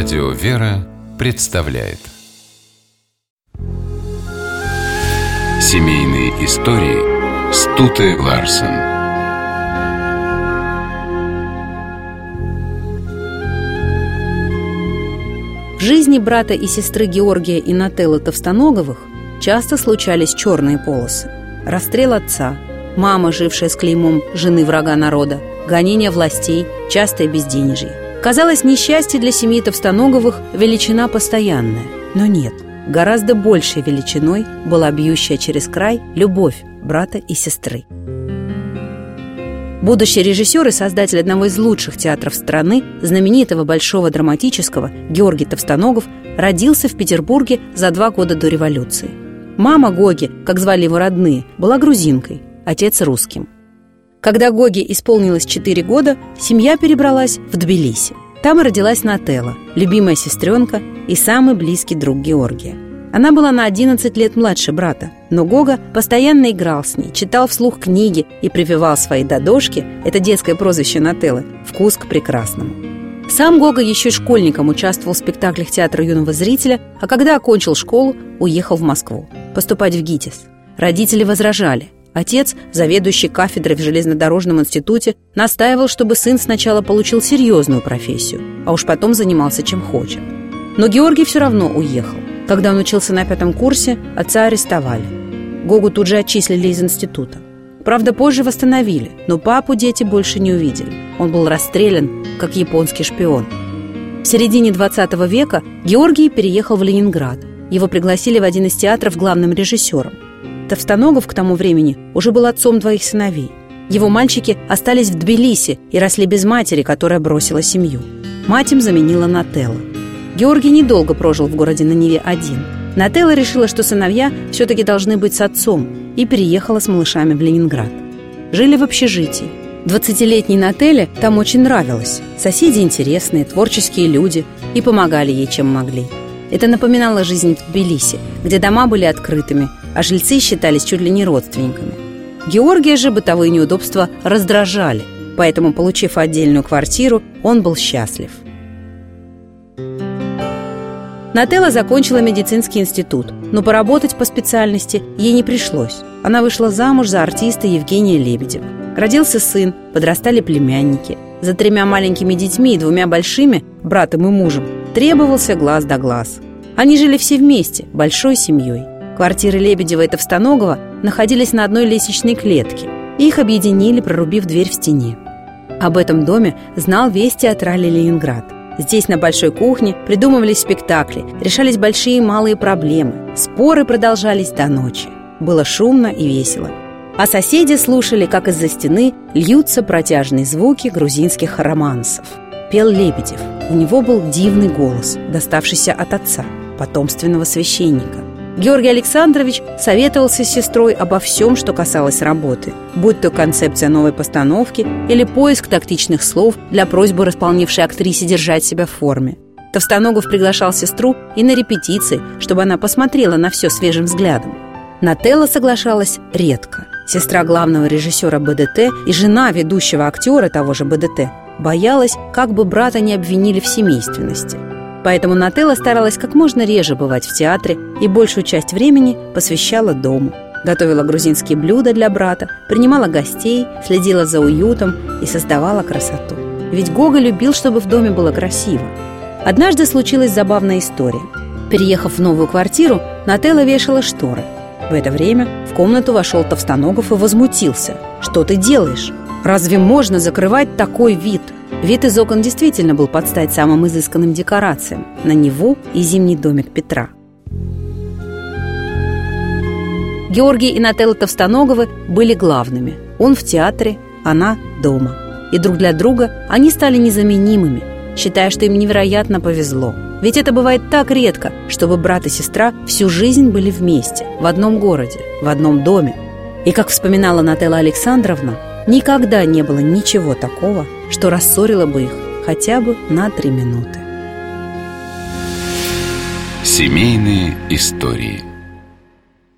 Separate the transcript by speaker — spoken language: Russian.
Speaker 1: Радио «Вера» представляет Семейные истории Стуты Ларсен
Speaker 2: В жизни брата и сестры Георгия и Нателлы Товстоноговых часто случались черные полосы. Расстрел отца, мама, жившая с клеймом жены врага народа, гонение властей, частое безденежье. Казалось, несчастье для семьи Товстоноговых – величина постоянная. Но нет, гораздо большей величиной была бьющая через край любовь брата и сестры. Будущий режиссер и создатель одного из лучших театров страны, знаменитого большого драматического Георгий Товстоногов, родился в Петербурге за два года до революции. Мама Гоги, как звали его родные, была грузинкой, отец русским – когда Гоге исполнилось 4 года, семья перебралась в Тбилиси. Там родилась Нателла, любимая сестренка и самый близкий друг Георгия. Она была на 11 лет младше брата, но Гога постоянно играл с ней, читал вслух книги и прививал своей додошке, это детское прозвище Нателлы, вкус к прекрасному. Сам Гога еще школьником участвовал в спектаклях театра юного зрителя, а когда окончил школу, уехал в Москву поступать в ГИТИС. Родители возражали – Отец, заведующий кафедрой в железнодорожном институте, настаивал, чтобы сын сначала получил серьезную профессию, а уж потом занимался чем хочет. Но Георгий все равно уехал. Когда он учился на пятом курсе, отца арестовали. Гогу тут же отчислили из института. Правда, позже восстановили, но папу дети больше не увидели. Он был расстрелян, как японский шпион. В середине 20 века Георгий переехал в Ленинград. Его пригласили в один из театров главным режиссером – Товстоногов к тому времени уже был отцом двоих сыновей. Его мальчики остались в Тбилиси и росли без матери, которая бросила семью. Мать им заменила Нателла. Георгий недолго прожил в городе на Неве один. Нателла решила, что сыновья все-таки должны быть с отцом, и переехала с малышами в Ленинград. Жили в общежитии. Двадцатилетней Нателле там очень нравилось. Соседи интересные, творческие люди и помогали ей, чем могли. Это напоминало жизнь в Тбилиси, где дома были открытыми, а жильцы считались чуть ли не родственниками. Георгия же бытовые неудобства раздражали, поэтому, получив отдельную квартиру, он был счастлив. Нателла закончила медицинский институт, но поработать по специальности ей не пришлось. Она вышла замуж за артиста Евгения Лебедева. Родился сын, подрастали племянники. За тремя маленькими детьми и двумя большими, братом и мужем, требовался глаз да глаз. Они жили все вместе, большой семьей. Квартиры Лебедева и Товстоногова находились на одной лестничной клетке. Их объединили, прорубив дверь в стене. Об этом доме знал весь театральный Ленинград. Здесь на большой кухне придумывались спектакли, решались большие и малые проблемы. Споры продолжались до ночи. Было шумно и весело. А соседи слушали, как из-за стены льются протяжные звуки грузинских романсов. Пел Лебедев. У него был дивный голос, доставшийся от отца, потомственного священника. Георгий Александрович советовался с сестрой обо всем, что касалось работы, будь то концепция новой постановки или поиск тактичных слов для просьбы располневшей актрисе держать себя в форме. Товстоногов приглашал сестру и на репетиции, чтобы она посмотрела на все свежим взглядом. Нателла соглашалась редко. Сестра главного режиссера БДТ и жена ведущего актера того же БДТ боялась, как бы брата не обвинили в семейственности – Поэтому Нателла старалась как можно реже бывать в театре и большую часть времени посвящала дому. Готовила грузинские блюда для брата, принимала гостей, следила за уютом и создавала красоту. Ведь Гога любил, чтобы в доме было красиво. Однажды случилась забавная история. Переехав в новую квартиру, Нателла вешала шторы. В это время в комнату вошел Товстоногов и возмутился. «Что ты делаешь? Разве можно закрывать такой вид?» Вид из окон действительно был под стать самым изысканным декорациям на Неву и зимний домик Петра. Георгий и Нателла Товстоноговы были главными. Он в театре, она дома. И друг для друга они стали незаменимыми, считая, что им невероятно повезло. Ведь это бывает так редко, чтобы брат и сестра всю жизнь были вместе, в одном городе, в одном доме. И, как вспоминала Нателла Александровна, Никогда не было ничего такого, что рассорило бы их хотя бы на три минуты.
Speaker 1: Семейные истории –